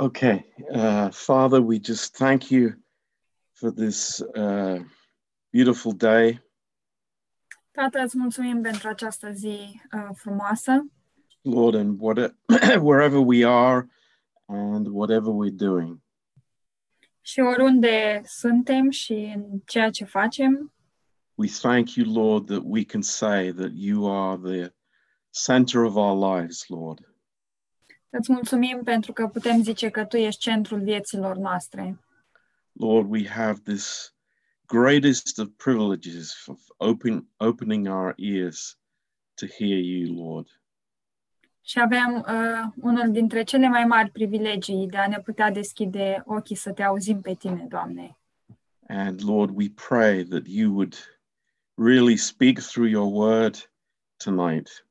Okay, uh, Father, we just thank you for this uh, beautiful day. Tată, îți mulțumim pentru această zi uh, frumoasă Lord, and what, wherever we are and whatever we're doing. și oriunde suntem și în ceea ce facem, We thank you, Lord, that we can say that you are the center of our lives, Lord. Îți mulțumim pentru că putem zice că Tu ești centrul vieților noastre. Lord, we have this greatest of privileges of open, opening our ears to hear you, Lord. Și avem uh, unul dintre cele mai mari privilegii de a ne putea deschide ochii să Te auzim pe Tine, Doamne. And Lord, we pray that you would really speak through your word tonight.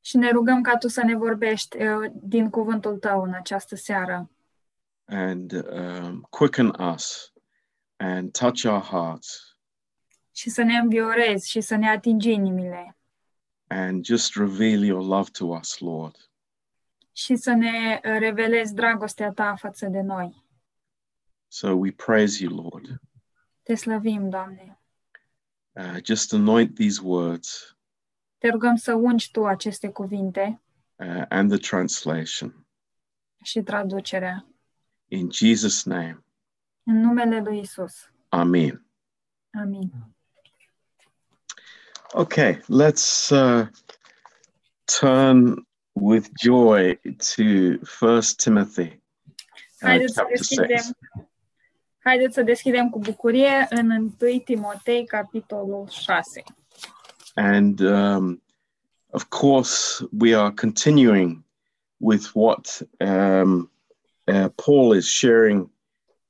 Și ne rugăm ca Tu să ne vorbești uh, din cuvântul Tău în această seară and um, quicken us and touch our hearts și să ne înviorezi și să ne atingi inimile and just reveal your love to us, Lord. și să ne uh, revelezi dragostea Ta față de noi. So we praise you, Lord. Te slăvim, Doamne. Uh, just anoint these words Te rugăm să ungi Tu aceste cuvinte uh, and the translation. și traducerea. In Jesus' name, În numele Lui Isus. Amen. Amin. Okay, let's uh, turn with joy to First Timothy uh, Haideți să, chapter deschidem, 6. haideți să deschidem cu bucurie în 1 Timotei, capitolul 6. And um, of course, we are continuing with what um, uh, Paul is sharing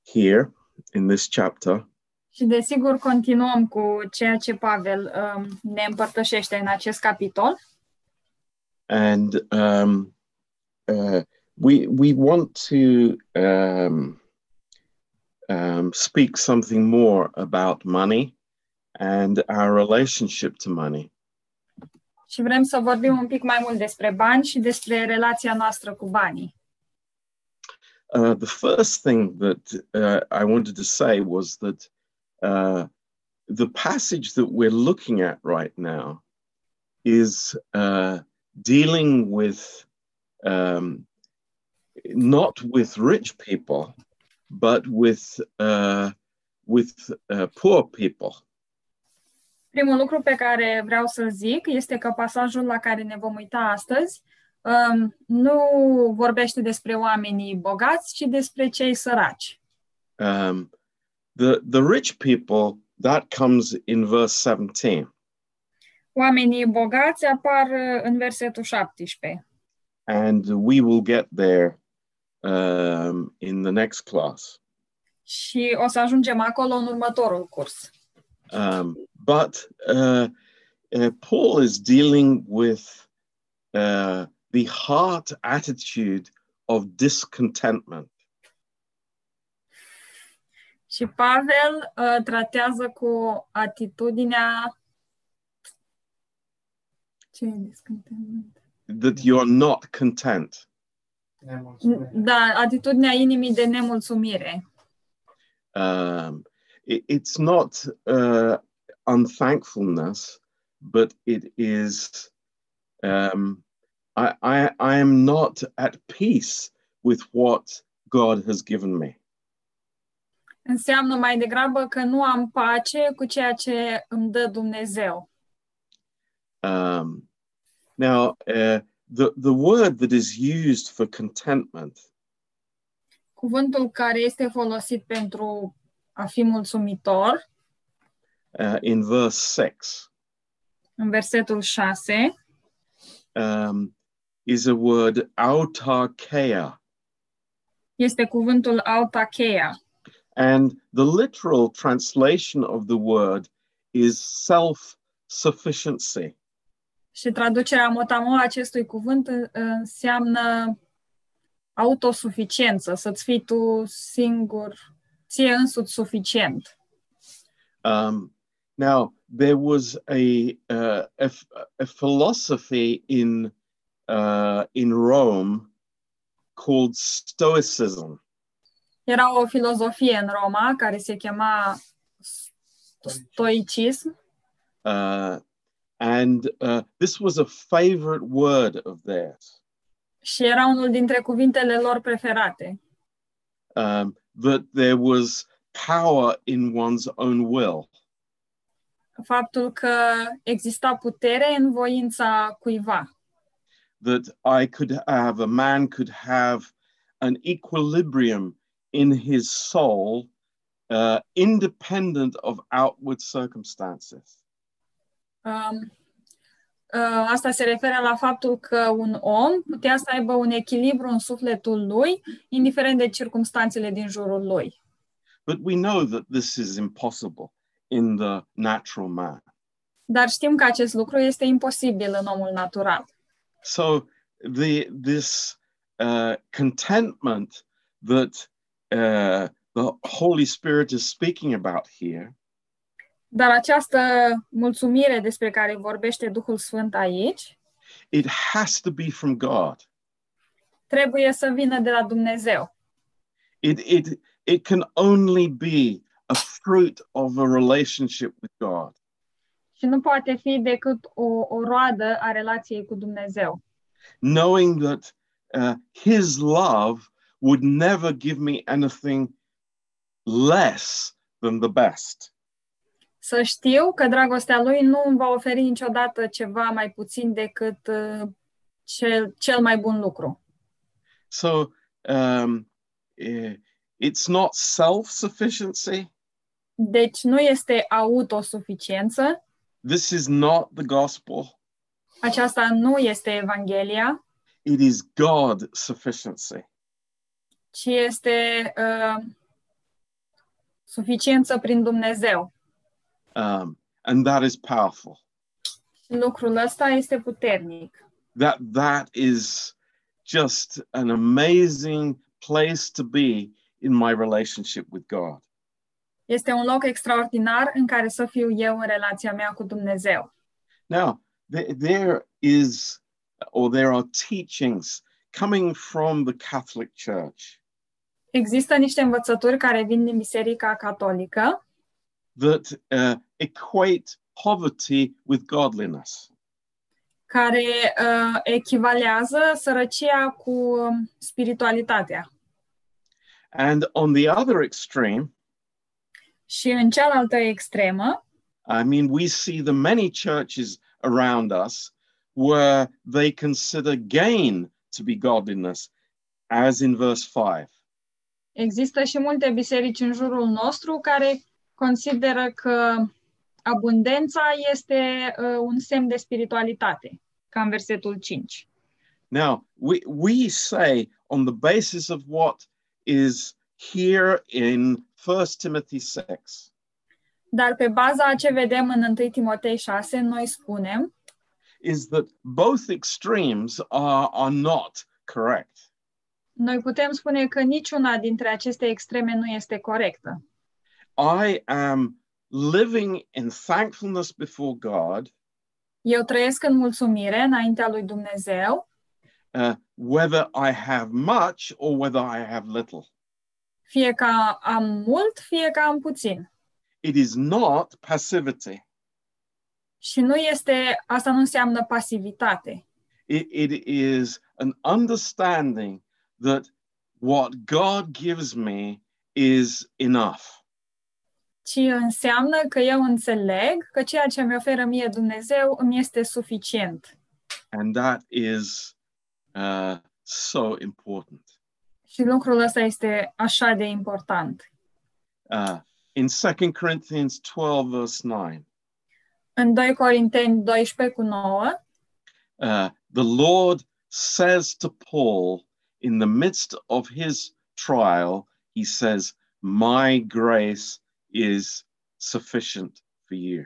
here in this chapter. Și desigur continuăm cu ceea ce Pavel um, ne împărtășește în acest capitol. And um, uh, we, we want to um, um, speak something more about money and our relationship to money. Și vrem să vorbim un pic mai mult despre bani și despre relația noastră cu banii. Uh, the first thing that uh, I wanted to say was that uh, the passage that we're looking at right now is uh, dealing with um, not with rich people, but with uh, with uh, poor people. Primul lucru pe care vreau să zic este că pasajul la care ne vom uita astăzi um, nu vorbește despre oamenii bogați, ci despre cei săraci. Um, the the rich people that comes in verse 17. Oamenii bogați apar uh, în versetul 17 and we will get there um, in the next class. și o să ajungem acolo în următorul curs. Um, but uh, uh, Paul is dealing with uh, the heart attitude of discontentment. Și Pavel uh, tratează cu atitudinea ce e discontentment? That you're not content. Da, atitudinea inimii de nemulțumire. Um, it- it's not uh, unthankfulness, but it is um, I, I, I am not at peace with what God has given me. Înseamnă mai degrabă că nu am pace cu ceea ce îmi dă Dumnezeu. Um, now, uh, the, the word that is used for contentment Cuvântul care este folosit pentru a fi mulțumitor, uh, in verse 6 în versetul 6, um, is a word autarkeia. este cuvântul autacheia. And the literal translation of the word is self sufficiency. Și traducerea motamo a acestui cuvânt uh, înseamnă autosuficiență, să-ți fii tu singur, ție însuți suficient. Um, now, there was a, uh, a, a philosophy in, uh, in Rome called Stoicism. Era o filozofie în Roma care se chema stoicism Uh, and uh, this was a favorite word of theirs. și era unul dintre cuvintele lor preferate. Um, that there was power in one's own will. Faptul că exista putere în voința cuiva. That I could have, a man could have an equilibrium in his soul, uh, independent of outward circumstances. Um, uh, asta se referă la faptul că un om putea să aibă un echilibru în sufletul lui, indiferent de circumstanțele din jurul lui. But we know that this is impossible in the natural man. Dar știm că acest lucru este imposibil în omul natural. So the this uh, contentment that uh, the Holy Spirit is speaking about here Dar această mulțumire despre care vorbește Duhul Sfânt aici it has to be from God. trebuie să vină de la Dumnezeu. It it it can only be a fruit of a relationship with God. Și nu poate fi decât o, o roadă a relației cu Dumnezeu. Knowing that uh, His love would never give me anything less than the best. Să știu că dragostea lui nu îmi va oferi niciodată ceva mai puțin decât uh, cel, cel mai bun lucru. So um, eh, it's not self-sufficiency. Deci nu este autosuficiență, This is not the gospel. aceasta nu este Evanghelia, It is God sufficiency. ci este uh, suficiență prin Dumnezeu. Um, and that is powerful. Lucrul ăsta este puternic. That that is just an amazing place to be in my relationship with God. Este un loc extraordinar în care să fiu eu în relația mea cu Dumnezeu. Now, there, there is, or there are teachings coming from the Catholic Church Există niște învățături care vin din Biserica Catolică that uh, equate poverty with godliness. care uh, echivalează sărăcia cu spiritualitatea. And on the other extreme, Și în cealaltă extremă, I mean, we see the many churches around us where they consider gain to be godliness, as in verse 5. există și multe biserici în jurul nostru care consideră că abundența este uh, un semn de spiritualitate, ca în versetul 5. Now, we, we say, on the basis of what is here in 1 Timothy 6, Dar pe baza a ce vedem în 1 Timotei 6, noi spunem is that both extremes are, are not correct. Noi putem spune că niciuna dintre aceste extreme nu este corectă. I am living in thankfulness before God, Eu trăiesc în mulțumire înaintea lui Dumnezeu, uh, whether I have much or whether I have little. Fie că am mult, fie că am puțin. It is not passivity. Și nu este, asta nu înseamnă pasivitate, It, it is an understanding that what God gives me is enough. ci înseamnă că eu înțeleg că ceea ce mi oferă mie Dumnezeu îmi este suficient. And that is uh, so important. Și lucrul ăsta este așa de important. Uh, in 2 Corinthians 12, verse 9, În 2 Corinteni 12 cu 9, uh, the Lord says to Paul in the midst of his trial, he says, My grace is sufficient for you.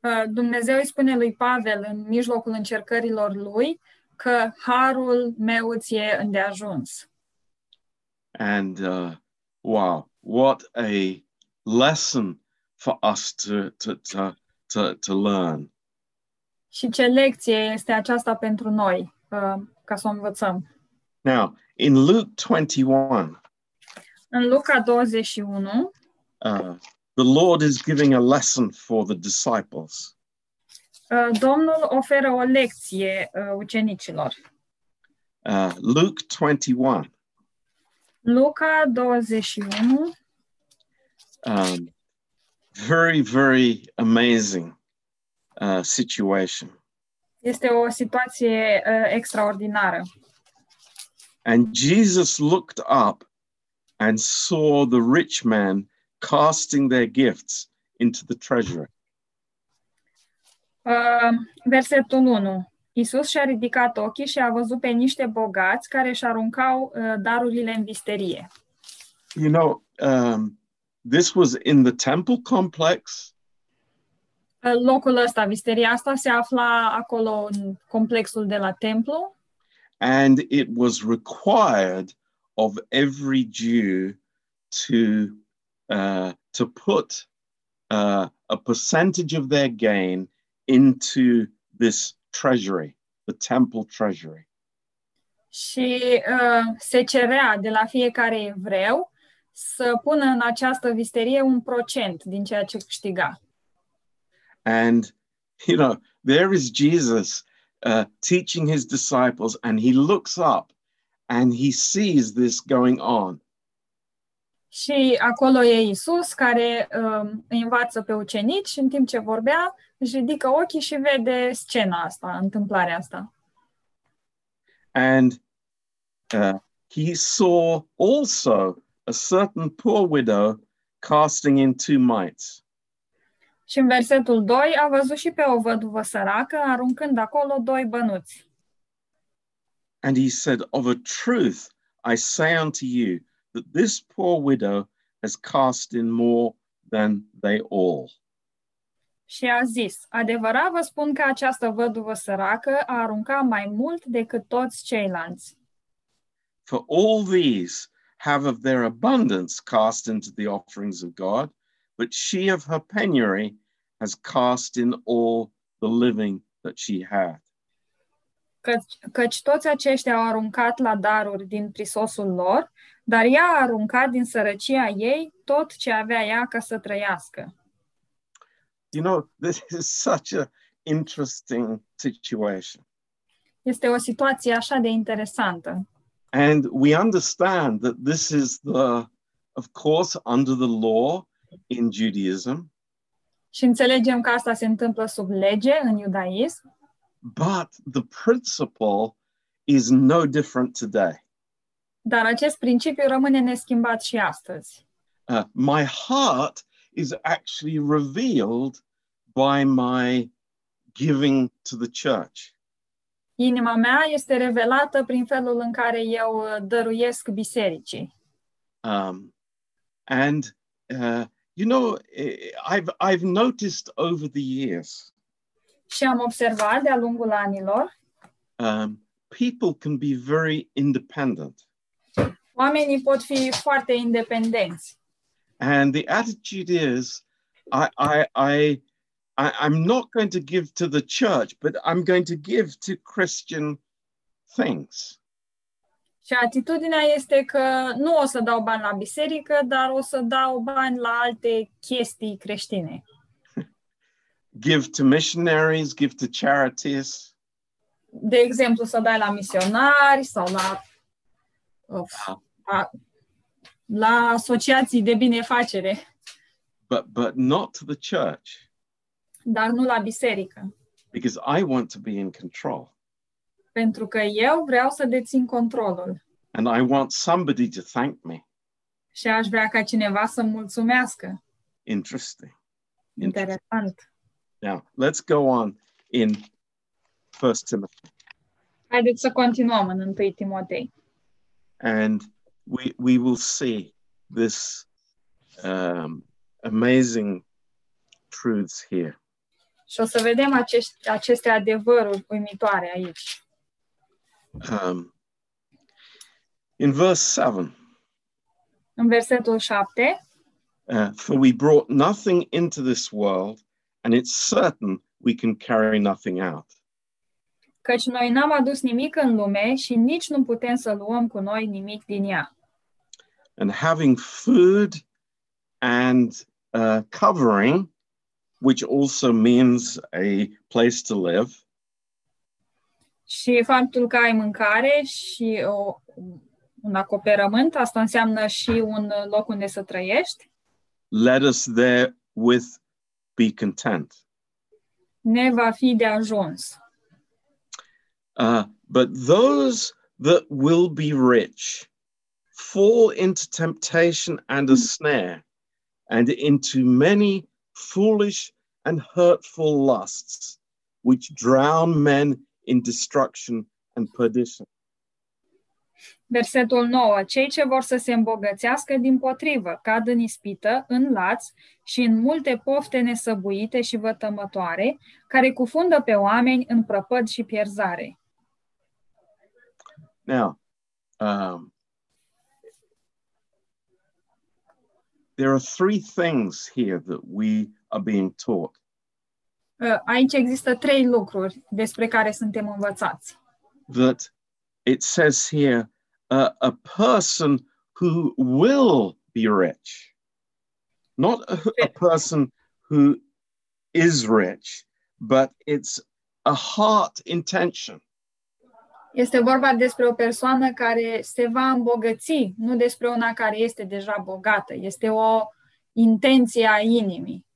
uh, Dumnezeu îi spune lui Pavel în mijlocul încercărilor lui că harul meu îți e îndeajuns. And uh, wow, what a lesson for us to, to, to, to, to learn. Și ce lecție este aceasta pentru noi, uh, ca să o învățăm. Now, in Luke 21, În Luca 21, uh, the Lord is giving a lesson for the disciples. uh, Domnul oferă o lecție uh, ucenicilor. Uh, Luke 21, Luca 21, um, very, very amazing uh, situation. este o situație uh, extraordinară. And Jesus looked up and saw the rich man casting their gifts into the treasury. Uh, versetul 1. Iisus și-a ridicat ochii și a văzut pe niște bogați care își aruncau uh, darurile în visterie. You know, um, this was in the temple complex, Uh, Locul ăsta, visteria asta, se afla acolo în complexul de la templu and it was required of every Jew to uh, to put uh, a percentage of their gain into this treasury, the temple treasury. și uh, se cerea de la fiecare evreu să pună în această visterie un procent din ceea ce câștiga. And you know, there is Jesus uh, teaching his disciples, and he looks up and he sees this going on. Și acolo e Isus care uh, îi învață pe ucenici și în timp ce vorbea își ridică ochii și vede scena asta, întâmplarea asta. And uh, he saw also a certain poor widow casting in two mites. Și în versetul 2 a văzut și pe o văduvă săracă aruncând acolo doi bănuți. And he said, Of a truth, I say unto you that this poor widow has cast in more than they all. Și a zis, adevărat vă spun că această văduvă săracă a aruncat mai mult decât toți ceilalți. For all these have of their abundance cast into the offerings of God, but she of her penury has cast in all the living that she had. Căci, căci toți aceștia au aruncat la daruri din prisosul lor, dar ea a aruncat din sărăcia ei tot ce avea ea ca să trăiască. You know, this is such a interesting situation. Este o situație așa de interesantă. And we understand that this is the, of course, under the law in Judaism, Și înțelegem că asta se întâmplă sub lege în iudaism, but the principle is no different today. dar acest principiu rămâne neschimbat și astăzi. Uh, my heart is actually revealed by my giving to the church. Inima mea este revelată prin felul în care eu uh, dăruiesc bisericii. Um, and uh, you know, eh, I've I've noticed over the years, Și am observat de-a lungul anilor, um, people can be very independent, oamenii pot fi foarte independenți. And the attitude is, I I I. I, I'm not going to give to the church, but I'm going to give to Christian things. Și atitudinea este că nu o să dau bani la biserică, dar o să dau bani la alte chestii creștine. Give to missionaries, give to charities. De exemplu, să dai la misionari sau la, uh, la, la asociații de binefacere, but but not to the church dar nu la biserică. because I want to be in control Pentru că eu vreau să dețin controlul and I want somebody to thank me. și aș vrea ca cineva să mulțumească. Interesting. Interesting. Interesant. Now let's go on in First Timothy, Haideți să continuăm în 1 Timotei. and we we will see this um, amazing truths here. Și o să vedem acești, aceste adevăruri uimitoare aici. Um, in verse seven, În versetul 7, uh, for we brought nothing into this world, and it's certain we can carry nothing out. Căci noi n-am adus nimic în lume și nici nu putem să luăm cu noi nimic din ea. And having food and uh, covering, which also means a place to live, Și faptul că ai mâncare și o, un acoperământ, asta înseamnă și un loc unde să trăiești, let us there with be content. ne va fi de ajuns. Uh, but those that will be rich fall into temptation and a snare, and into many foolish and hurtful lusts, which drown men in destruction and perdition. Versetul 9. Cei ce vor să se îmbogățească din potrivă, cad în ispită, în laț și în multe pofte nesăbuite și vătămătoare, care cufundă pe oameni în prăpăd și pierzare. Now, um, there are three things here that we are being taught. Uh, Aici există trei lucruri despre care suntem învățați. That it says here, uh, a person who will be rich, not a, a person who is rich, but it's a heart intention. Este vorba despre o persoană care se va îmbogăți, nu despre una care este deja bogată. Este o intenție a inimii.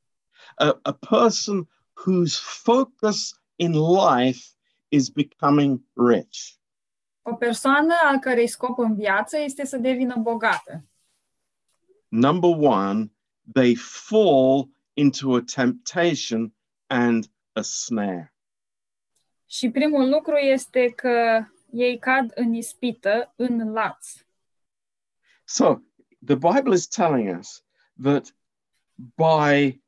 a, a person whose focus in life is becoming rich. O persoană al cărei scop în viață este să devină bogată. Number one, they fall into a temptation and a snare. Și primul lucru este că ei cad în ispită, în laț. So the Bible is telling us that by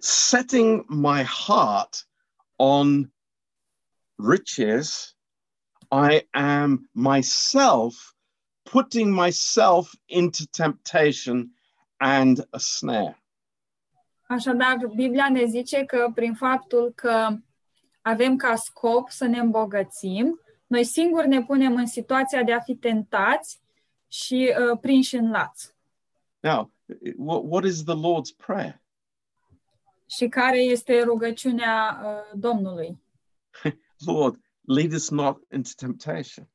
setting my heart on riches, I am myself putting myself into temptation and a snare. Așadar, Biblia ne zice că prin faptul că avem ca scop să ne îmbogățim, noi singuri ne punem în situația de a fi tentați și uh, prinși în laț. Now, what, what is the Lord's Prayer? Și care este rugăciunea uh, Domnului? Lord, lead us not into temptation.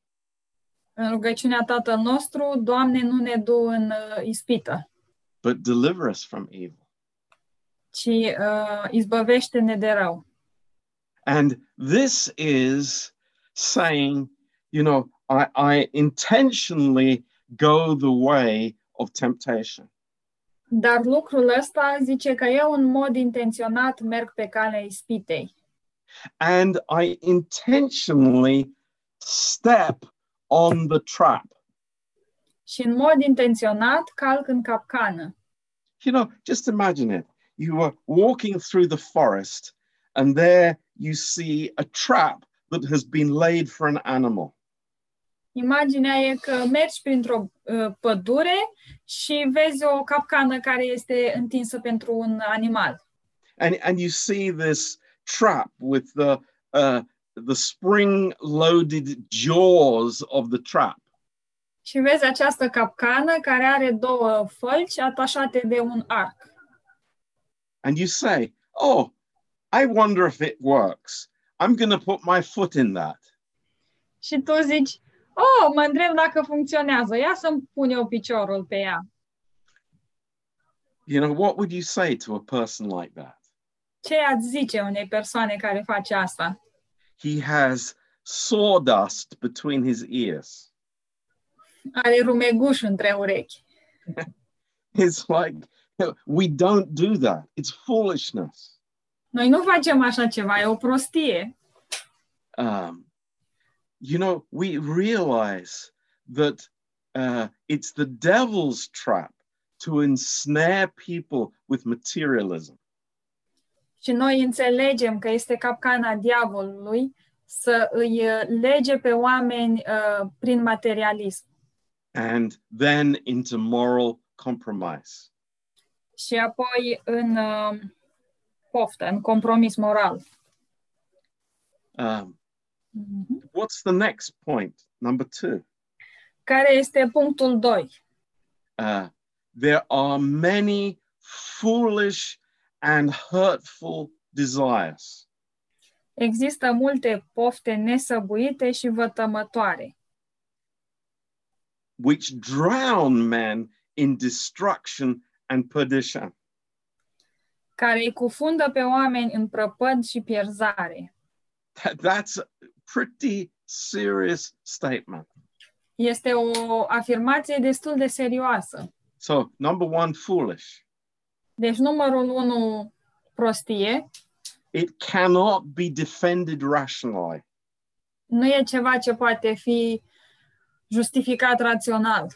În rugăciunea Tatăl nostru, Doamne, nu ne du în uh, ispită, but deliver us from evil. ci uh, izbăvește-ne de rău. And this is saying, you know, I, I intentionally go the way of temptation. Dar lucrul ăsta zice că eu în mod intenționat merg pe calea ispitei And I intentionally step on the trap. și în mod intenționat calc în capcană. You know, just imagine it. You were walking through the forest, and there you see a trap that has been laid for an animal. Imaginea e că mergi printr-o uh, pădure și vezi o capcană care este întinsă pentru un animal. and and you see this trap with the uh, the spring loaded jaws of the trap Și vezi această capcană care are două fălci atașate de un arc. and you say oh i wonder if it works. I'm going to put my foot in that. Și tu zici, oh, mă întreb dacă funcționează, ia să-mi pun eu piciorul pe ea. you know what would you say to a person like that? Ce ați zice unei persoane care face asta? he has sawdust between his ears. Are rumeguș între urechi. it's like we don't do that. It's foolishness Noi nu facem așa ceva, e o prostie. um, you know, we realize that uh, it's the devil's trap to ensnare people with materialism. Și noi înțelegem că este capcana diavolului să îi uh, lege pe oameni uh, prin materialism. and then into moral compromise. Și apoi în uh, poftă, în compromis moral. Um, What's the next point? Number two. Care este punctul 2? Uh, there are many foolish and hurtful desires. Există multe pofte nesăbuite și vătămătoare, which drown men in destruction and perdition. Care îi cufundă pe oameni în prăpăd și pierzare. That- That's a pretty serious statement. Este o afirmație destul de serioasă. So, number one, foolish. Deci numărul 1, prostie, It cannot be defended rationally. nu e ceva ce poate fi justificat rațional.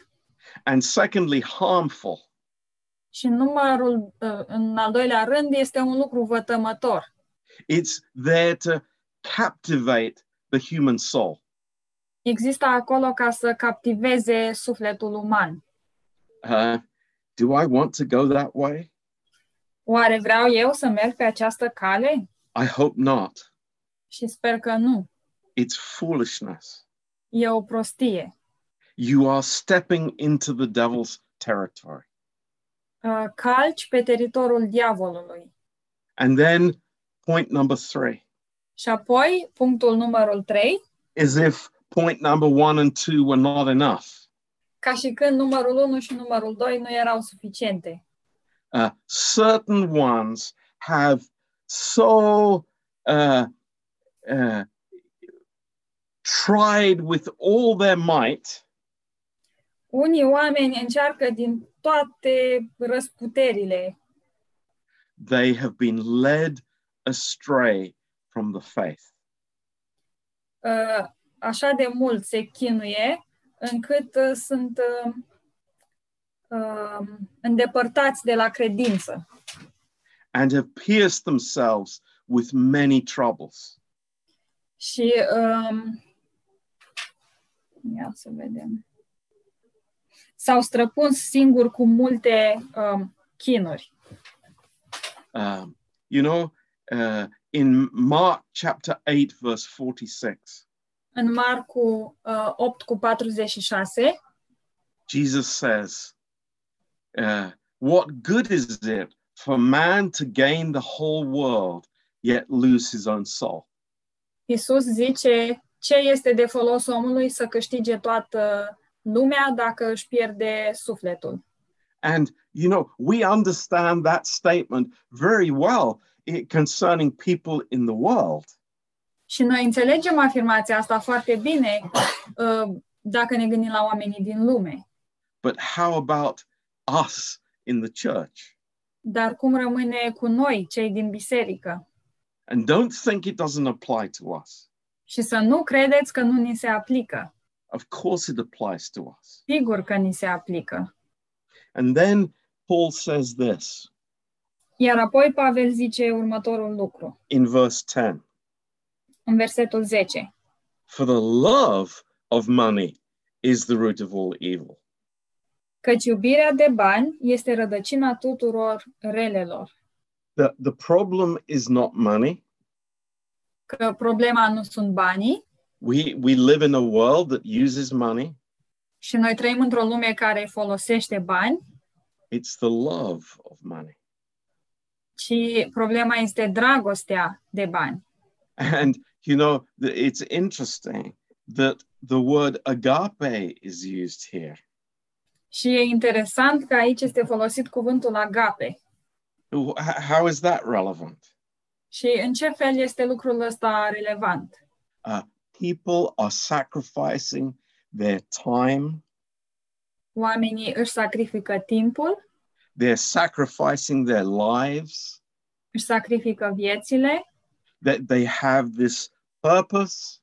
And secondly, harmful. Și numărul, uh, în al doilea rând, este un lucru vătămător. It's there to captivate the human soul. Există acolo ca să captiveze sufletul uman. Uh, do I want to go that way? Oare vreau eu să merg pe această cale? I hope not. Și sper că nu. It's foolishness. E o prostie. You are stepping into the devil's territory. Uh, Calci pe teritoriul diavolului. And then, point number three, Și apoi, punctul numărul 3, as if point number one and two were not enough. ca și când numărul 1 și numărul 2 nu erau suficiente. Uh, certain ones have so uh, uh, tried with all their might Unii oameni încearcă din toate răsputerile, they have been led astray from the faith. uh, așa de mult se chinuie, încât uh, sunt uh, uh, îndepărtați de la credință and have pierced themselves with many troubles. și um, ia să vedem. S-au străpuns singuri cu multe um, chinuri. Um, you know, uh, in Mark chapter 8, verse 46, În Marcu uh, 8 cu 46, Jesus says, uh, What good is it for man to gain the whole world yet lose his own soul? Iisus zice, ce este de folos omului să câștige toată lumea dacă își pierde sufletul? And, you know, we understand that statement very well i- concerning people in the world. Și noi înțelegem afirmația asta foarte bine uh, dacă ne gândim la oamenii din lume. But how about us in the church? Dar cum rămâne cu noi, cei din biserică? And don't think it doesn't apply to us. Și să nu credeți că nu ni se aplică. Of course, it applies to us. Sigur că ni se aplică. And then Paul says this Iar apoi Pavel zice următorul lucru, in verse 10 în versetul 10. For the love of money is the root of all evil. Căci iubirea de bani este rădăcina tuturor relelor. The, the problem is not money. Că problema nu sunt banii We, we live in a world that uses money. și noi trăim într-o lume care folosește bani, It's the love of money. ci problema este dragostea de bani. And, you know, the, it's interesting that the word agape is used here. Și e interesant că aici este folosit cuvântul agape. Wh- How is that relevant? Și în ce fel este lucrul ăsta relevant? Uh, people are sacrificing their time, Oamenii își sacrifică timpul, they're sacrificing their lives, își sacrifică viețile. That they have this purpose,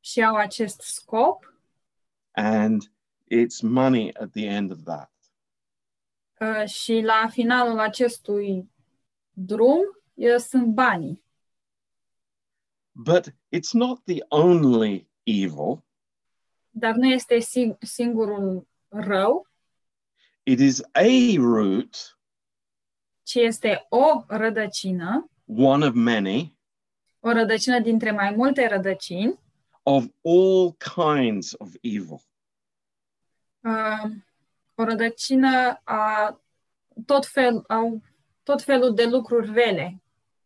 și au acest scop. And it's money at the end of that. uh, și la finalul acestui drum sunt banii. But it's not the only evil, Dar nu este sing- singurul rău, it is a root, ci este o rădăcină, one of many, o rădăcină dintre mai multe rădăcini, of all kinds of evil. uh, o rădăcină a tot, fel, au tot felul de lucruri rele.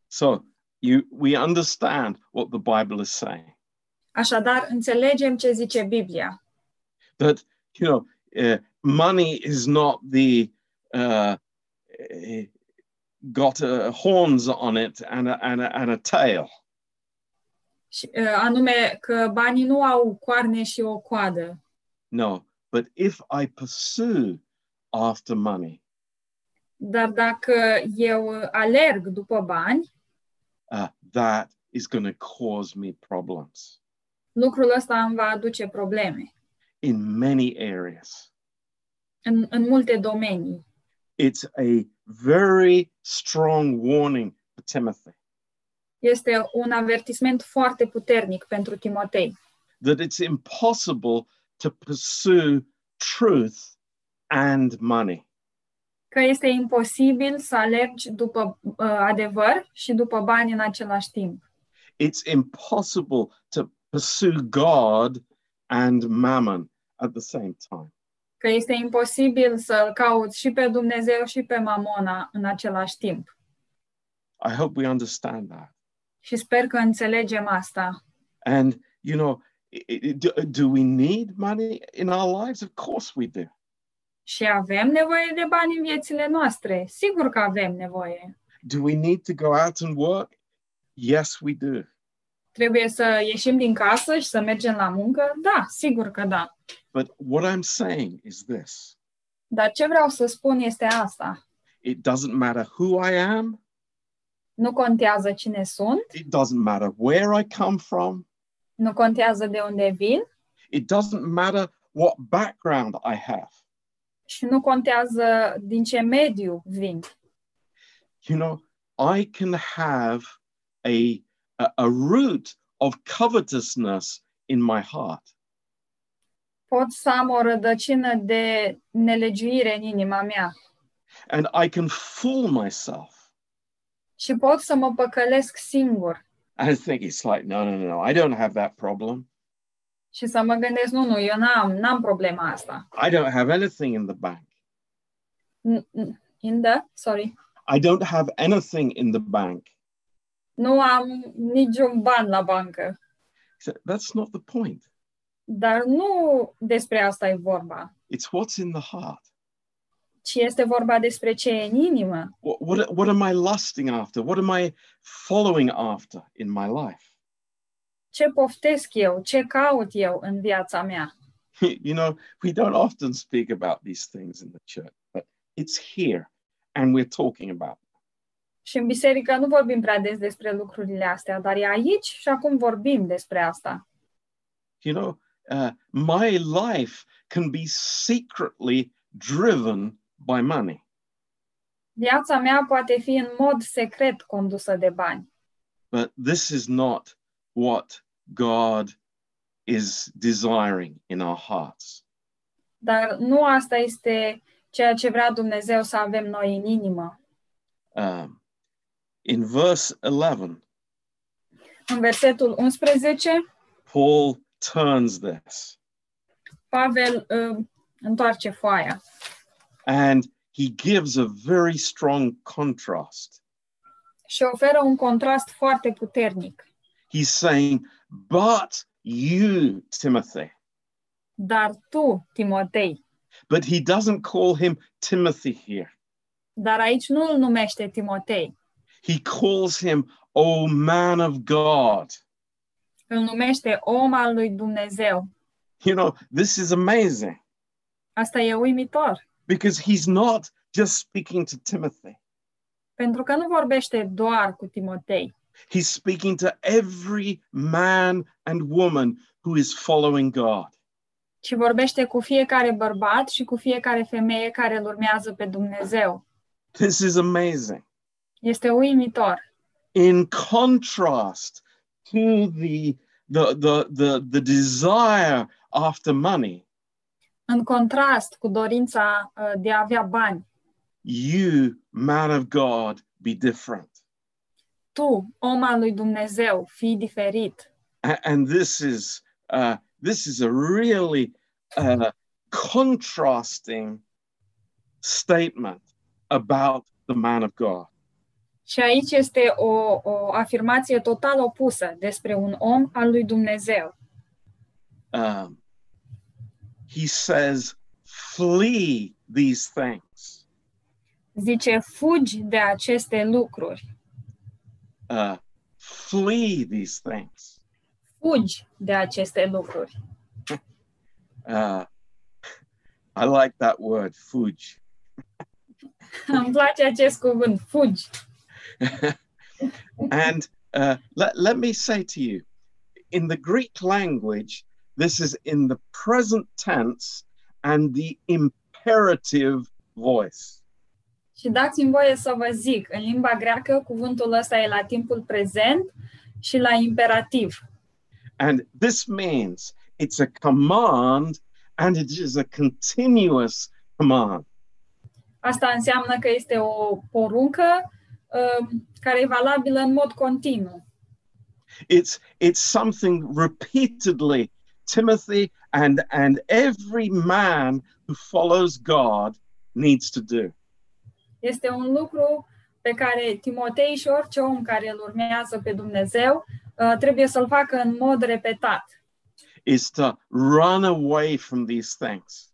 So you we understand what the Bible is saying. Așadar, înțelegem ce zice Biblia. That you know, uh, money is not the uh, eh, got uh, horns on it and a, and a, and a tail. Și, uh, anume că banii nu au coarne și o coadă, No, but if I pursue after money, dar dacă eu alerg după bani, uh, that is going to cause me problems lucrul ăsta îmi va aduce probleme in many areas. în, în multe domenii. It's a very strong warning for Timothy Este un avertisment foarte puternic pentru Timotei, that it's impossible to pursue truth and money. Că este imposibil să alergi după uh, adevăr și după bani în același timp. It's impossible to pursue God and mammon at the same time. Că este imposibil să-L cauți și pe Dumnezeu și pe Mamona în același timp. I hope we understand that. Și sper că înțelegem asta. And, you know, i- i- do, do we need money in our lives? Of course we do. Și avem nevoie de bani în viețile noastre. Sigur că avem nevoie. Do we need to go out and work? Yes, we do. Trebuie să ieșim din casă și să mergem la muncă? Da, sigur că da. But what I'm saying is this Dar ce vreau să spun este asta. it doesn't matter who I am, Nu contează cine sunt, it doesn't matter where I come from, nu contează de unde vin it doesn't matter what background I have. Și nu contează din ce mediu vin. You know, I can have a, a, a root of covetousness in my heart. Pot să am o rădăcină de nelegiuire în inima mea and I can fool myself și pot să mă păcălesc singur and think it's like, no, no, no, no, I don't have that problem. Și să mă gândesc, nu, nu, eu n-am, n-am problema asta. I don't have anything in the bank. In the, sorry, I don't have anything in the bank. nu am niciun ban la bancă. So that's not the point. Dar nu despre asta e vorba, It's what's in the heart. ci este vorba despre ce e în inimă. What, what, what am I lusting after? What am I following after in my life? Ce poftesc eu, ce caut eu în viața mea. you know, we don't often speak about these things in the church, but it's here and we're talking about it. Și în biserică nu vorbim prea des despre lucrurile astea, dar e aici și acum vorbim despre asta. You know, uh, my life can be secretly driven by money. Viața mea poate fi în mod secret condusă de bani, But this is not what God is desiring in our hearts. dar nu asta este ceea ce vrea Dumnezeu să avem noi în inimă. Um, in verse 11, În versetul 11, Paul turns this Pavel uh, întoarce foaia and he gives a very strong contrast. și oferă un contrast foarte puternic. He's saying, But you, Timothy. Dar tu, Timotei, But he doesn't call him Timothy here. dar aici nu îl numește Timotei, He calls him, O man of God. îl numește om al lui Dumnezeu. You know, this is amazing Asta e uimitor, because he's not just speaking to Timothy, pentru că nu vorbește doar cu Timotei, he's speaking to every man and woman who is following God. ci vorbește cu fiecare bărbat și cu fiecare femeie care îl urmează pe Dumnezeu. This is amazing. Este uimitor. In contrast to the, the, the, the, the desire after money, În contrast cu dorința uh, de a avea bani, you, man of God, be different. Tu, om al lui Dumnezeu, fii diferit. A- And this is uh, this is a really uh, contrasting statement about the man of God. Și aici este o, o afirmație total opusă despre un om al lui Dumnezeu. Um, he says, flee these things. Zice, fugi de aceste lucruri. Uh, flee these things. Fugi de aceste lucruri. Uh, I like that word, fugi. Îmi place acest cuvânt, fugi. and uh, let, let me say to you, in the Greek language, this is in the present tense and the imperative voice. Și dați-mi voie să vă zic, în limba greacă, cuvântul ăsta e la timpul prezent și la imperativ. And this means it's a command and it is a continuous command. Asta înseamnă că este o poruncă uh, care e valabilă în mod continuu. It's it's something repeatedly Timothy and and every man who follows God needs to do. Este un lucru pe care Timotei și orice om care îl urmează pe Dumnezeu uh, trebuie să-l facă în mod repetat. Is to run away from these things.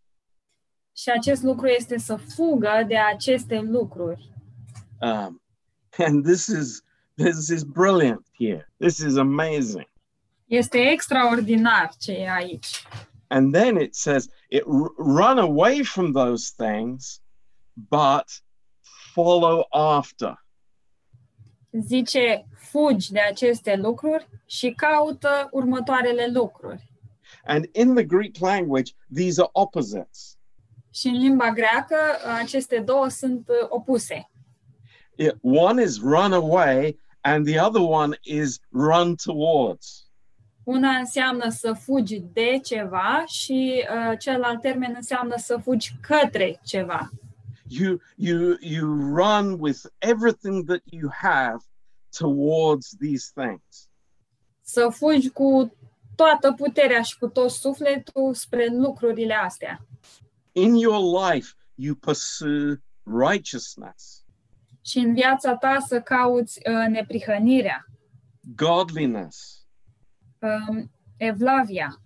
Și acest lucru este să fugă de aceste lucruri. Um, and this is this is brilliant here. This is amazing. Este extraordinar ce e aici. And then it says, it r- run away from those things, but follow after. Zice, fugi de aceste lucruri și caută următoarele lucruri. And in the Greek language, these are opposites. Și în limba greacă, aceste două sunt uh, opuse. It- one is run away, and the other one is run towards. Una înseamnă să fugi de ceva și uh, celălalt termen înseamnă să fugi către ceva. You you you run with everything that you have towards these things. Să fugi cu toată puterea și cu tot sufletul spre lucrurile astea. In your life, you pursue righteousness, Și în viața ta să cauți uh, neprihănirea, godliness, um, evlavia,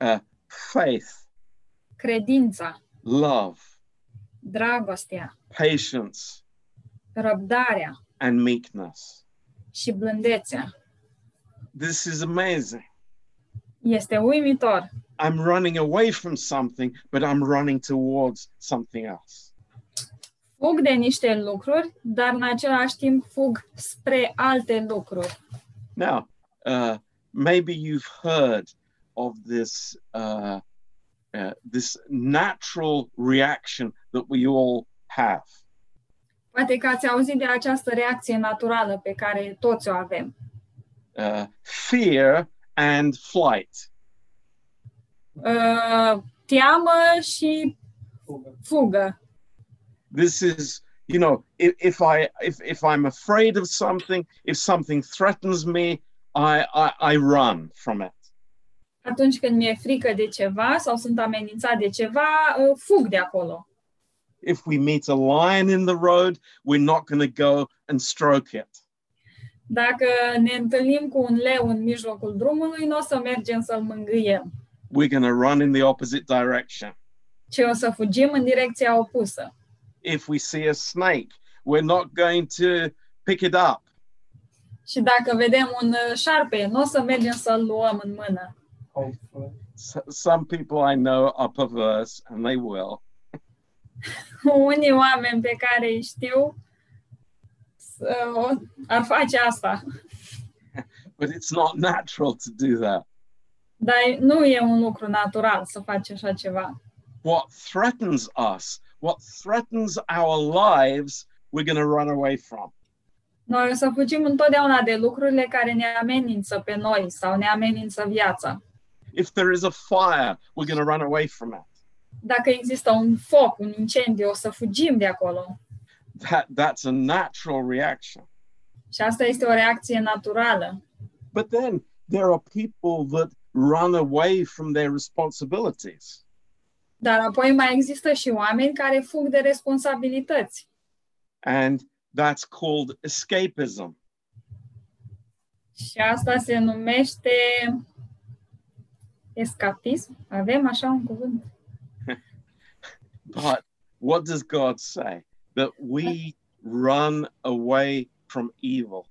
uh, faith, love, credința, dragostea, patience, răbdarea and meekness. și blândețea. This is amazing. Este uimitor. I'm running away from something, but I'm running towards something else. Fug de niște lucruri, dar în același timp fug spre alte lucruri. Now, uh, maybe you've heard of this uh, uh, this natural reaction that we all have. Poate că ați auzit de această reacție naturală pe care toți o avem. Uh, fear and flight. Uh, teamă și fugă. This is, you know, if, if I if, if I'm afraid of something, if something threatens me, I, I, I run from it. Atunci când mi-e frică de ceva sau sunt amenințat de ceva, uh, fug de acolo. If we meet a lion in the road, we're not going to go and stroke it. Dacă ne întâlnim cu un leu în mijlocul drumului, nu o să mergem să-l mângâiem, We're going to run in the opposite direction. ci o să fugim în direcția opusă. If we see a snake, we're not going to pick it up. Și dacă vedem un uh, șarpe, nu o să mergem să-l luăm în mână. Hopefully. Some people I know are perverse and they will. Unii oameni pe care îi știu ar face asta, But it's not natural to do that. dar nu e un lucru natural să faci așa ceva. What threatens us, what threatens our lives, we're going to run away from. Noi o să fugim întotdeauna de lucrurile care ne amenință pe noi sau ne amenință viața. If there is a fire, we're going to run away from it. Dacă există un foc, un incendiu, o să fugim de acolo. That, that's a natural reaction. Și asta este o reacție naturală. But then there are people that run away from their responsibilities. Dar apoi mai există și oameni care fug de responsabilități. And that's called escapism. Și asta se numește escapism. Avem așa un cuvânt. But what does God say? That we run away from evil.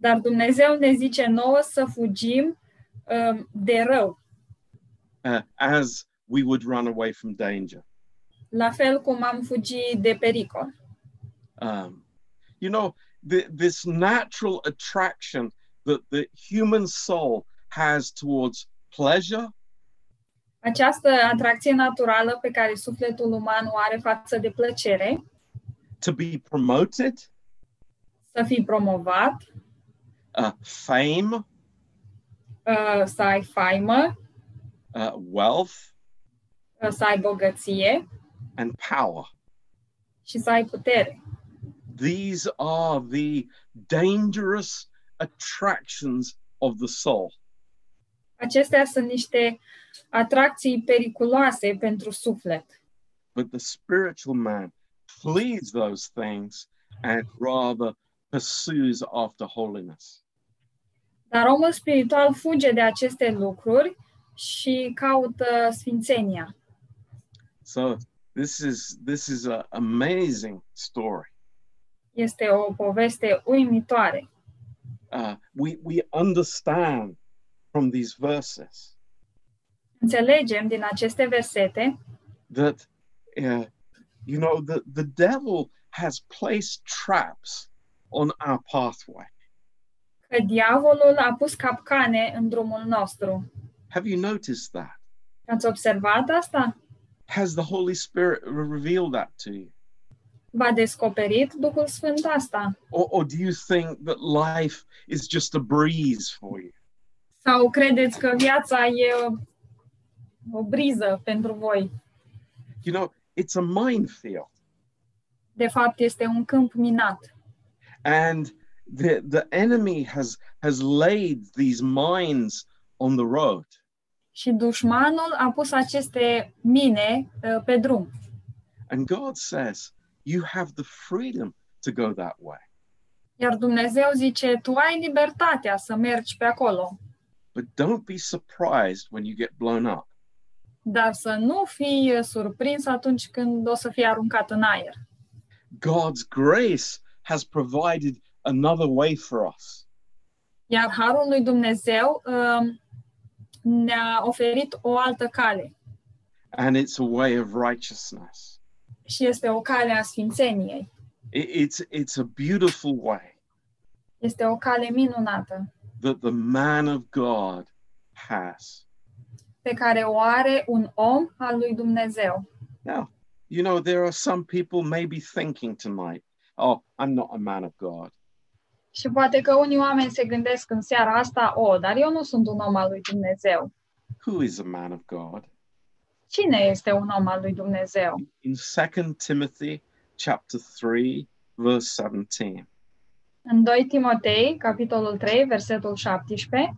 Dar Dumnezeu ne zice nouă să fugim um, de rău, uh, as we would run away from danger. la fel cum am fugit de pericol. Um, you know, the, this natural attraction that the human soul has towards pleasure, Această atracție naturală pe care sufletul uman o are față de plăcere, to be promoted, să fii promovat, uh, fame, uh, să ai faimă, uh, wealth, uh, să ai bogăție and power. și să ai putere. These are the dangerous attractions of the soul. Acestea sunt niște atracții periculoase pentru suflet. But the spiritual man flees those things and rather pursues after holiness. Dar omul spiritual fuge de aceste lucruri și caută sfințenia. So this is this is an amazing story. Este o poveste uimitoare. Uh, we we understand from these verses Înțelegem din aceste versete that uh, you know the the devil has placed traps on our pathway. că diavolul a pus capcane în drumul nostru. Have you noticed that? Ați observat asta? Has the Holy Spirit revealed that to you? V-a descoperit Duhul Sfânt asta? Or, or do you think that life is just a breeze for you? Sau credeți că viața e o, briză pentru voi? You know, it's a minefield. De fapt, este un câmp minat. And the, the enemy has, has laid these mines on the road. Și dușmanul a pus aceste mine uh, pe drum. And God says, you have the freedom to go that way. Iar Dumnezeu zice, tu ai libertatea să mergi pe acolo, But don't be surprised when you get blown up. Dar să nu fii uh, surprins atunci când o să fii aruncat în aer. God's grace has provided another way for us. Iar harul lui Dumnezeu um, ne-a oferit o altă cale And it's a way of righteousness. și este o cale a sfințeniei. It- it's, it's a beautiful way Este o cale minunată that the man of God has. Pe care o are un om al lui Dumnezeu. Now, you know, there are some people maybe thinking tonight, oh, I'm not a man of God. Și poate că unii oameni se gândesc în seara asta, o, dar eu nu sunt un om al lui Dumnezeu. Who is a man of God? Cine este un om al lui Dumnezeu? In 2 Timothy chapter 3, verse 17, În 2 Timotei, capitolul 3, versetul 17,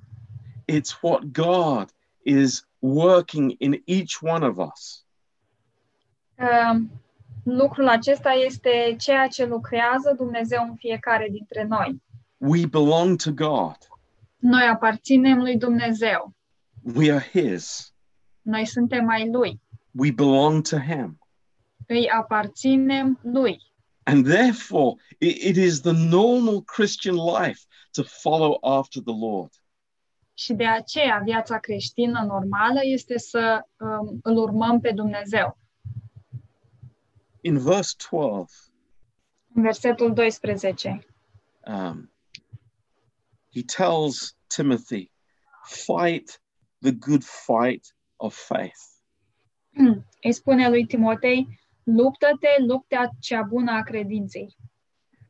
it's what God is working in each one of us. uh, lucrul acesta este ceea ce lucrează Dumnezeu în fiecare dintre noi. We belong to God, Noi aparținem lui Dumnezeu. we are His, Noi suntem ai lui. we belong to Him. Îi aparținem lui. And therefore, it- it is the normal Christian life to follow after the Lord. Și de aceea viața creștină normală este să um, îl urmăm pe Dumnezeu. In verse 12, În versetul 12. um, he tells Timothy, fight the good fight of faith. Îi spune lui Timotei, luptă-te, luptea cea bună a credinței.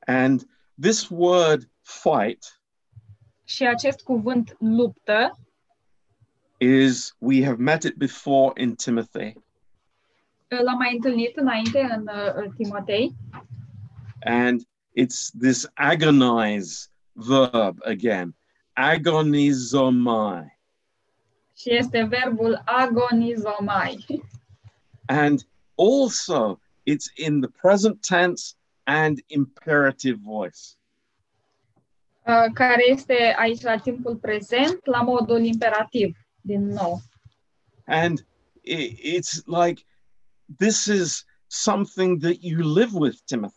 And this word fight Și acest cuvânt luptă is, we have met it before in Timothy, l-am mai întâlnit înainte în uh, Timotei and it's this agonize verb again, agonizomai. Și este verbul agonizomai. And also, it's in the present tense and imperative voice. Uh, care este aici la timpul prezent, la modul imperativ, din nou. And i- it's like this is something that you live with, Timothy.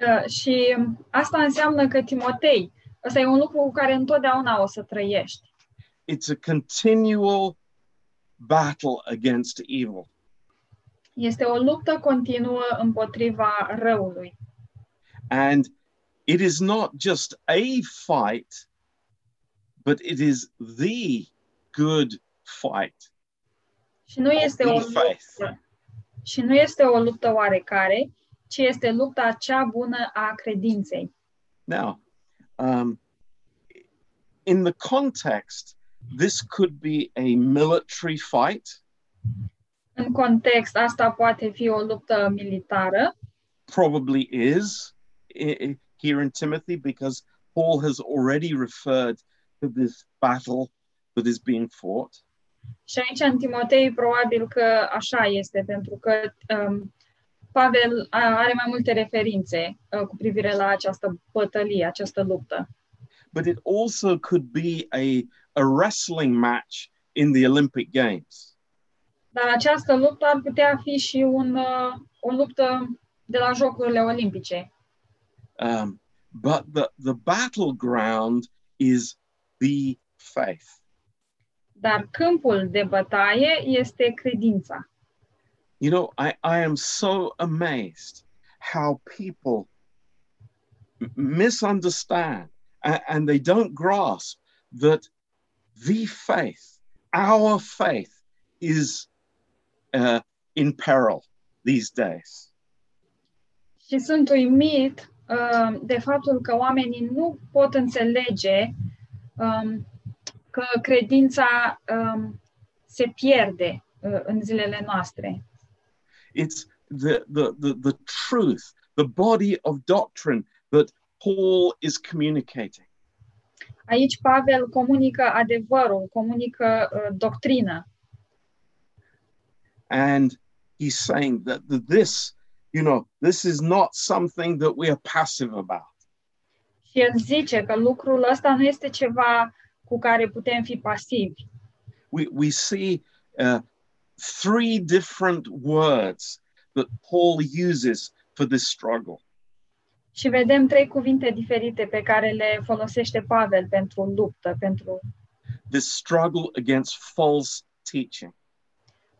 Uh, și asta înseamnă că Timotei, ăsta e un lucru cu care întotdeauna o să trăiești. It's a continual battle against evil. Este o luptă continuă împotriva răului. And it is not just a fight, but it is the good fight. Și nu este o luptă, și nu este o luptă oarecare, ci este lupta cea bună a credinței. Now, um, in the context, this could be a military fight, În context, asta poate fi o luptă militară, probably is. I- i- here in Timothy, because Paul has already referred to this battle that is being fought. Și aici în Timotei probabil că așa este, pentru că um, Pavel a- are mai multe referințe uh, cu privire la această bătălie, această luptă. But it also could be a, a wrestling match in the Olympic Games. Dar această luptă ar putea fi și un, uh, o luptă de la Jocurile Olimpice. Um, but the, the battleground is the faith. Dar câmpul de bătaie este credința. You know, I, I am so amazed how people misunderstand and, and they don't grasp that the faith, our faith, is uh, in peril these days. Și sunt uimit de faptul că oamenii nu pot înțelege um, că credința um, se pierde uh, în zilele noastre. It's the, the, the, the truth, the body of doctrine that Paul is communicating. Aici Pavel comunică adevărul, comunică uh, doctrină And he's saying that the, this, you know, this is not something that we are passive about. și el zice că lucrul ăsta nu este ceva cu care putem fi pasivi. We, we see uh, three different words that Paul uses for this struggle. Și vedem trei cuvinte diferite pe care le folosește Pavel pentru luptă, pentru This struggle against false teaching.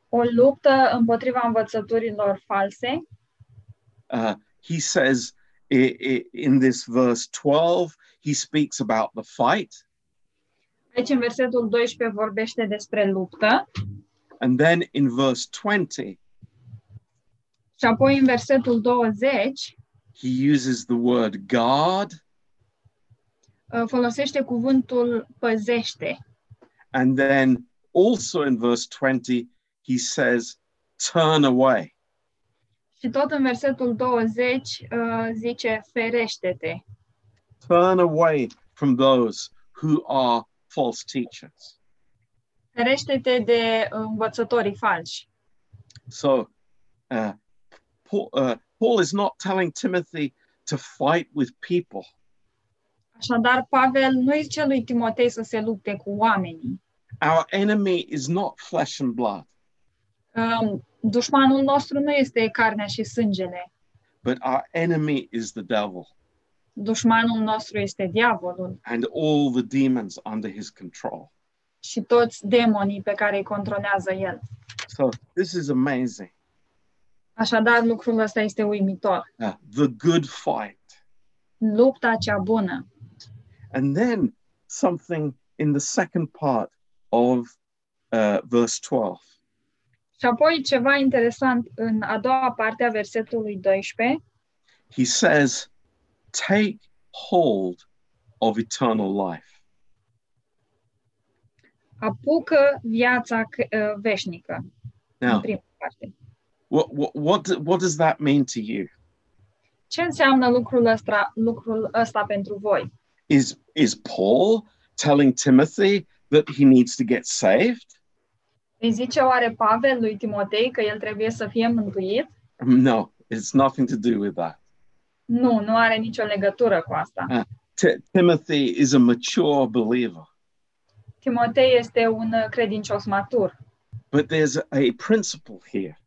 o luptă împotriva învățăturilor false. Uh, he says in this verse 12, he speaks about the fight. Aici în versetul 12 vorbește despre luptă And then in verse 20, și apoi în versetul 20 he uses the word guard. uh, folosește cuvântul păzește. And then also in verse 20, he says, turn away. Și tot în versetul 20 uh, zice ferește-te. Turn away from those who are false teachers. Ferește-te de învățătorii falși. So uh, Paul, uh, Paul is not telling Timothy to fight with people. Așadar, Pavel nu îi zice lui Timotei să se lupte cu oamenii. Our enemy is not flesh and blood, Um, dușmanul nostru nu este carnea și sângele. but our enemy is the devil Dușmanul nostru este diavolul and all the demons under his control. și toți demonii pe care îi controlează el. So this is amazing. Așadar, lucrul ăsta este uimitor. Uh, the good fight. Lupta cea bună. And then something in the second part of uh, verse 12. Și apoi ceva interesant în a doua parte a versetului 12, He says, Take hold of eternal life. apucă viața veșnică. În Now, prima parte. what, what, what, what does that mean to you? Ce înseamnă lucrul ăsta, lucrul ăsta pentru voi? Is, is Paul telling Timothy that he needs to get saved? Îi zice oare Pavel lui Timotei că el trebuie să fie mântuit? No, it's nothing to do with that. Nu, nu are nicio legătură cu asta. Ti- Timothy is a mature believer, Timotei este un uh, credincios matur, but there's a principle here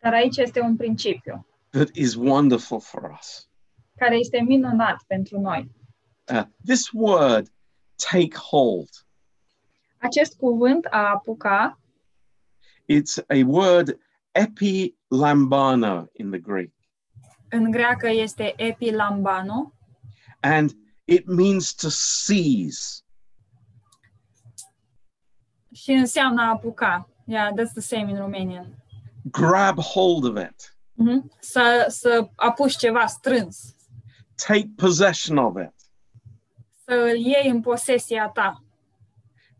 dar aici este un principiu that is wonderful for us. care este minunat pentru noi. Uh, this word, take hold, Acest cuvânt a apuca it's a word epilambano in the Greek, în greacă este epilambano and it means to seize. și înseamnă a apuca. Yeah, that's the same in Romanian. grab hold of it, Mhm. Să, să apuci ceva strâns, take possession of it. să îl iei în posesia ta.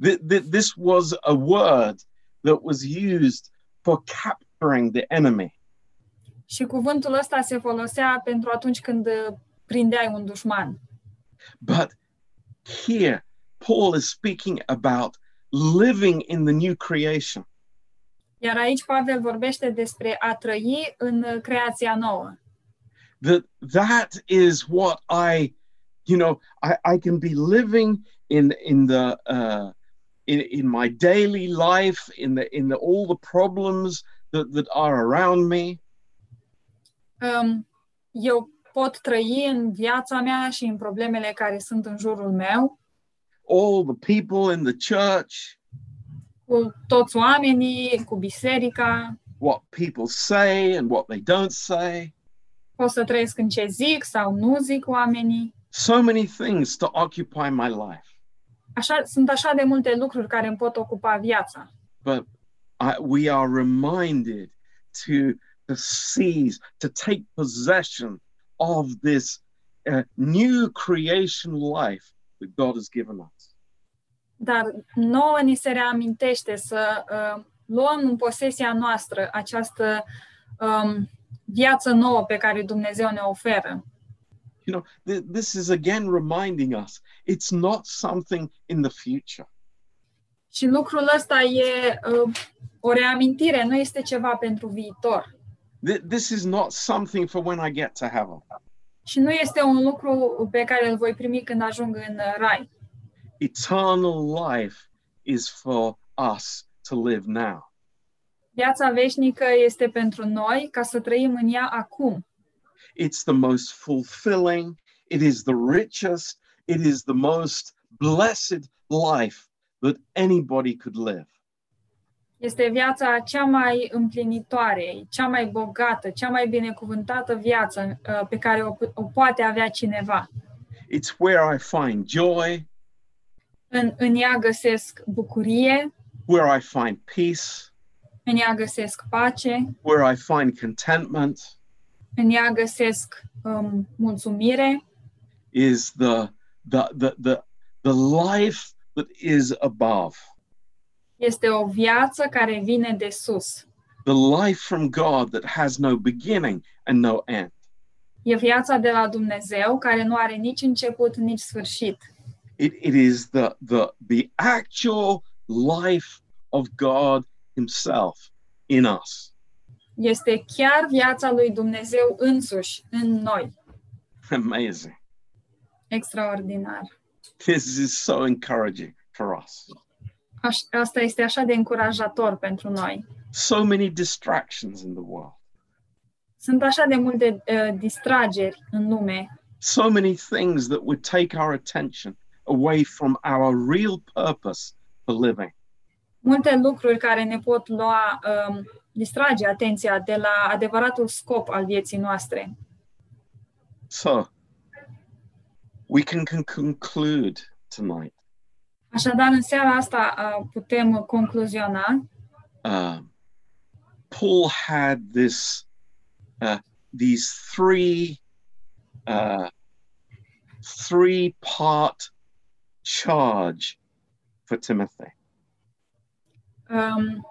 Th- th- this was a word that was used for capturing the enemy. Și cuvântul ăsta se folosea pentru atunci când uh, prindeai un dușman. But here, Paul is speaking about living in the new creation. Iar aici Pavel vorbește despre a trăi în uh, creația nouă. That that is what I, you know, I, I can be living in in the uh, in in my daily life, in the in the all the problems that that are around me. Um, eu pot trăi în viața mea și în problemele care sunt în jurul meu, all the people in the church, cu toți oamenii, cu biserica, what people say and what they don't say. pot să trăiesc în ce zic sau nu zic oamenii. So many things to occupy my life. Așa, sunt așa de multe lucruri care îmi pot ocupa viața. But I, we are reminded to, to seize, to take possession of this uh, new creation life that God has given us. Dar nouă ni se reamintește să uh, luăm în posesia noastră această um, viață nouă pe care Dumnezeu ne oferă. You know, th- this is again reminding us it's not something in the future. Și lucrul ăsta e uh, o reamintire, nu este ceva pentru viitor. Th- this is not something for when I get to heaven. Și nu este un lucru pe care îl voi primi când ajung în uh, rai. Eternal life is for us to live now. Viața veșnică este pentru noi ca să trăim în ea acum. It's the most fulfilling, it is the richest, it is the most blessed life that anybody could live. Este viața cea mai împlinitoare, cea mai bogată, cea mai binecuvântată viață uh, pe care o, o poate avea cineva. It's where I find joy, În, în ea găsesc bucurie, where I find peace, în ea găsesc pace, where I find contentment, în ea găsesc um, mulțumire, is the the the the, the life that is above. este o viață care vine de sus. The life from God that has no beginning and no end. E viața de la Dumnezeu care nu are nici început, nici sfârșit. It, it is the, the, the actual life of God Himself in us. Este chiar viața lui Dumnezeu însuși în noi. Amazing. Extraordinar. This is so encouraging for us. Aș, asta este așa de încurajator pentru noi. So many distractions in the world, Sunt așa de multe uh, distrageri în lume, so many things that would take our attention away from our real purpose for living. multe lucruri care ne pot lua, um, distrage atenția de la adevăratul scop al vieții noastre. So, we can con- conclude tonight. Așadar, în seara asta uh, putem concluziona. Uh, Paul had this, uh, these three, uh, three-part charge for Timothy. Um,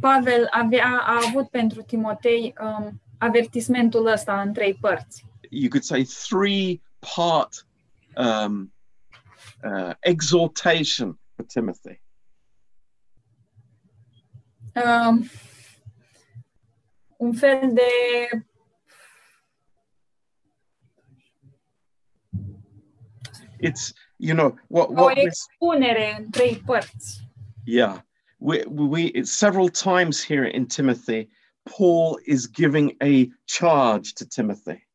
Pavel avea, a avut pentru Timotei um, avertismentul ăsta în trei părți. You could say three-part um, uh, exhortation for Timothy? Um, un fel de It's, you know, what, o what we're expunere în trei părți. Yeah, we, we it's several times here in Timothy, Paul is giving a charge to Timothy.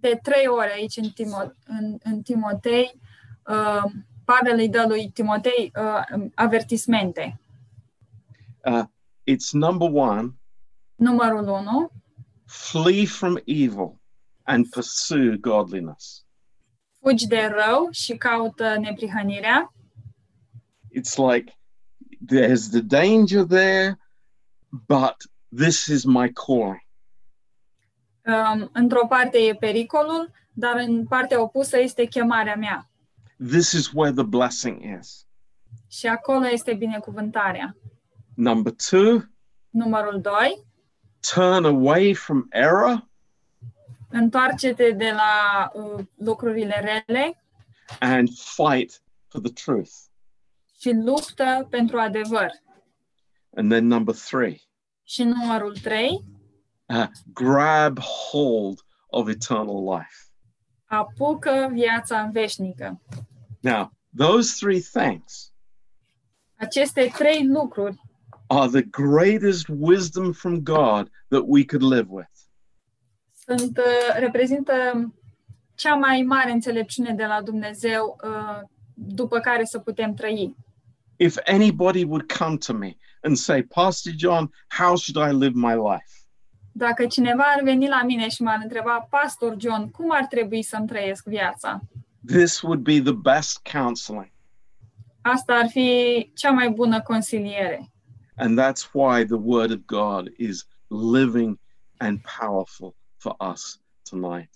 De trei ori aici în, Timo, în, în Timotei, uh, Pavel îi dă lui Timotei uh, avertismente. Uh, it's number one, Numărul 1, flee from evil and pursue godliness. fugi de rău și caută neprihănirea. It's like there's the danger there, but this is my calling. Um, într-o parte e pericolul, dar în partea opusă este chemarea mea. This is where the blessing is. Și acolo este binecuvântarea. Number two, Numărul 2, turn away from error întoarce-te de la uh, lucrurile rele and fight for the truth. Și luptă pentru adevăr. And then number three, Și numărul 3, uh, grab hold of eternal life. apucă viața veșnică. Now, those three things Aceste trei lucruri are the greatest wisdom from God that we could live with. sunt, uh, reprezintă cea mai mare înțelepciune de la Dumnezeu uh, după care să putem trăi. If anybody would come to me and say, Pastor John, how should I live my life? Dacă cineva ar veni la mine și m-ar întreba, Pastor John, cum ar trebui să-mi trăiesc viața? This would be the best counseling. Asta ar fi cea mai bună consiliere. And that's why the Word of God is living and powerful for us tonight.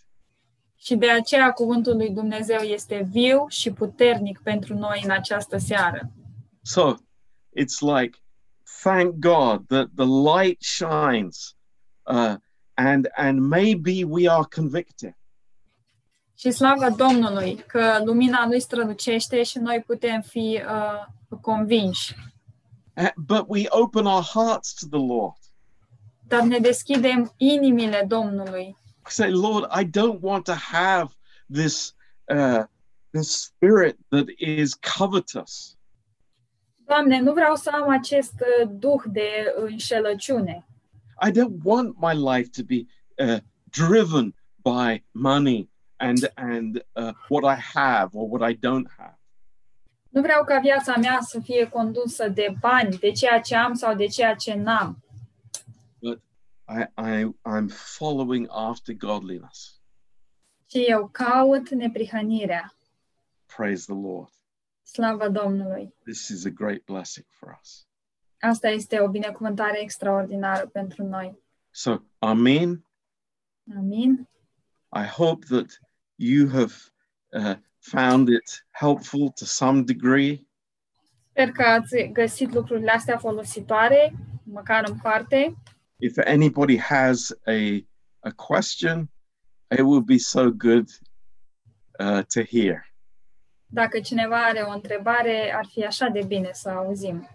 Și de aceea cuvântul lui Dumnezeu este viu și puternic pentru noi în această seară. So it's like, thank God that the light shines, uh, and and maybe we are convicted. Și slavă Domnului că lumina lui strălucește și noi putem fi uh, convinși. Uh, but we open our hearts to the Lord. Dar ne deschidem inimile Domnului. Say, Lord, I don't want to have this uh, this spirit that is covetous. Doamne, nu vreau să am acest uh, duh de înșelăciune. I don't want my life to be uh, driven by money and and uh, what I have or what I don't have. Nu vreau ca viața mea să fie condusă de bani, de ceea ce am sau de ceea ce n-am. I, I I'm following after godliness. Ci eu caut neprihănirea. Praise the Lord. Slavă Domnului! This is a great blessing for us. Asta este o binecuvântare extraordinară pentru noi. So, Amen. Amin. I hope that you have uh, found it helpful to some degree. Sper că ați găsit lucrurile astea folositoare, măcar în parte. If anybody has a, a question, it would be so good uh, to hear. Dacă cineva are o întrebare, ar fi așa de bine să auzim.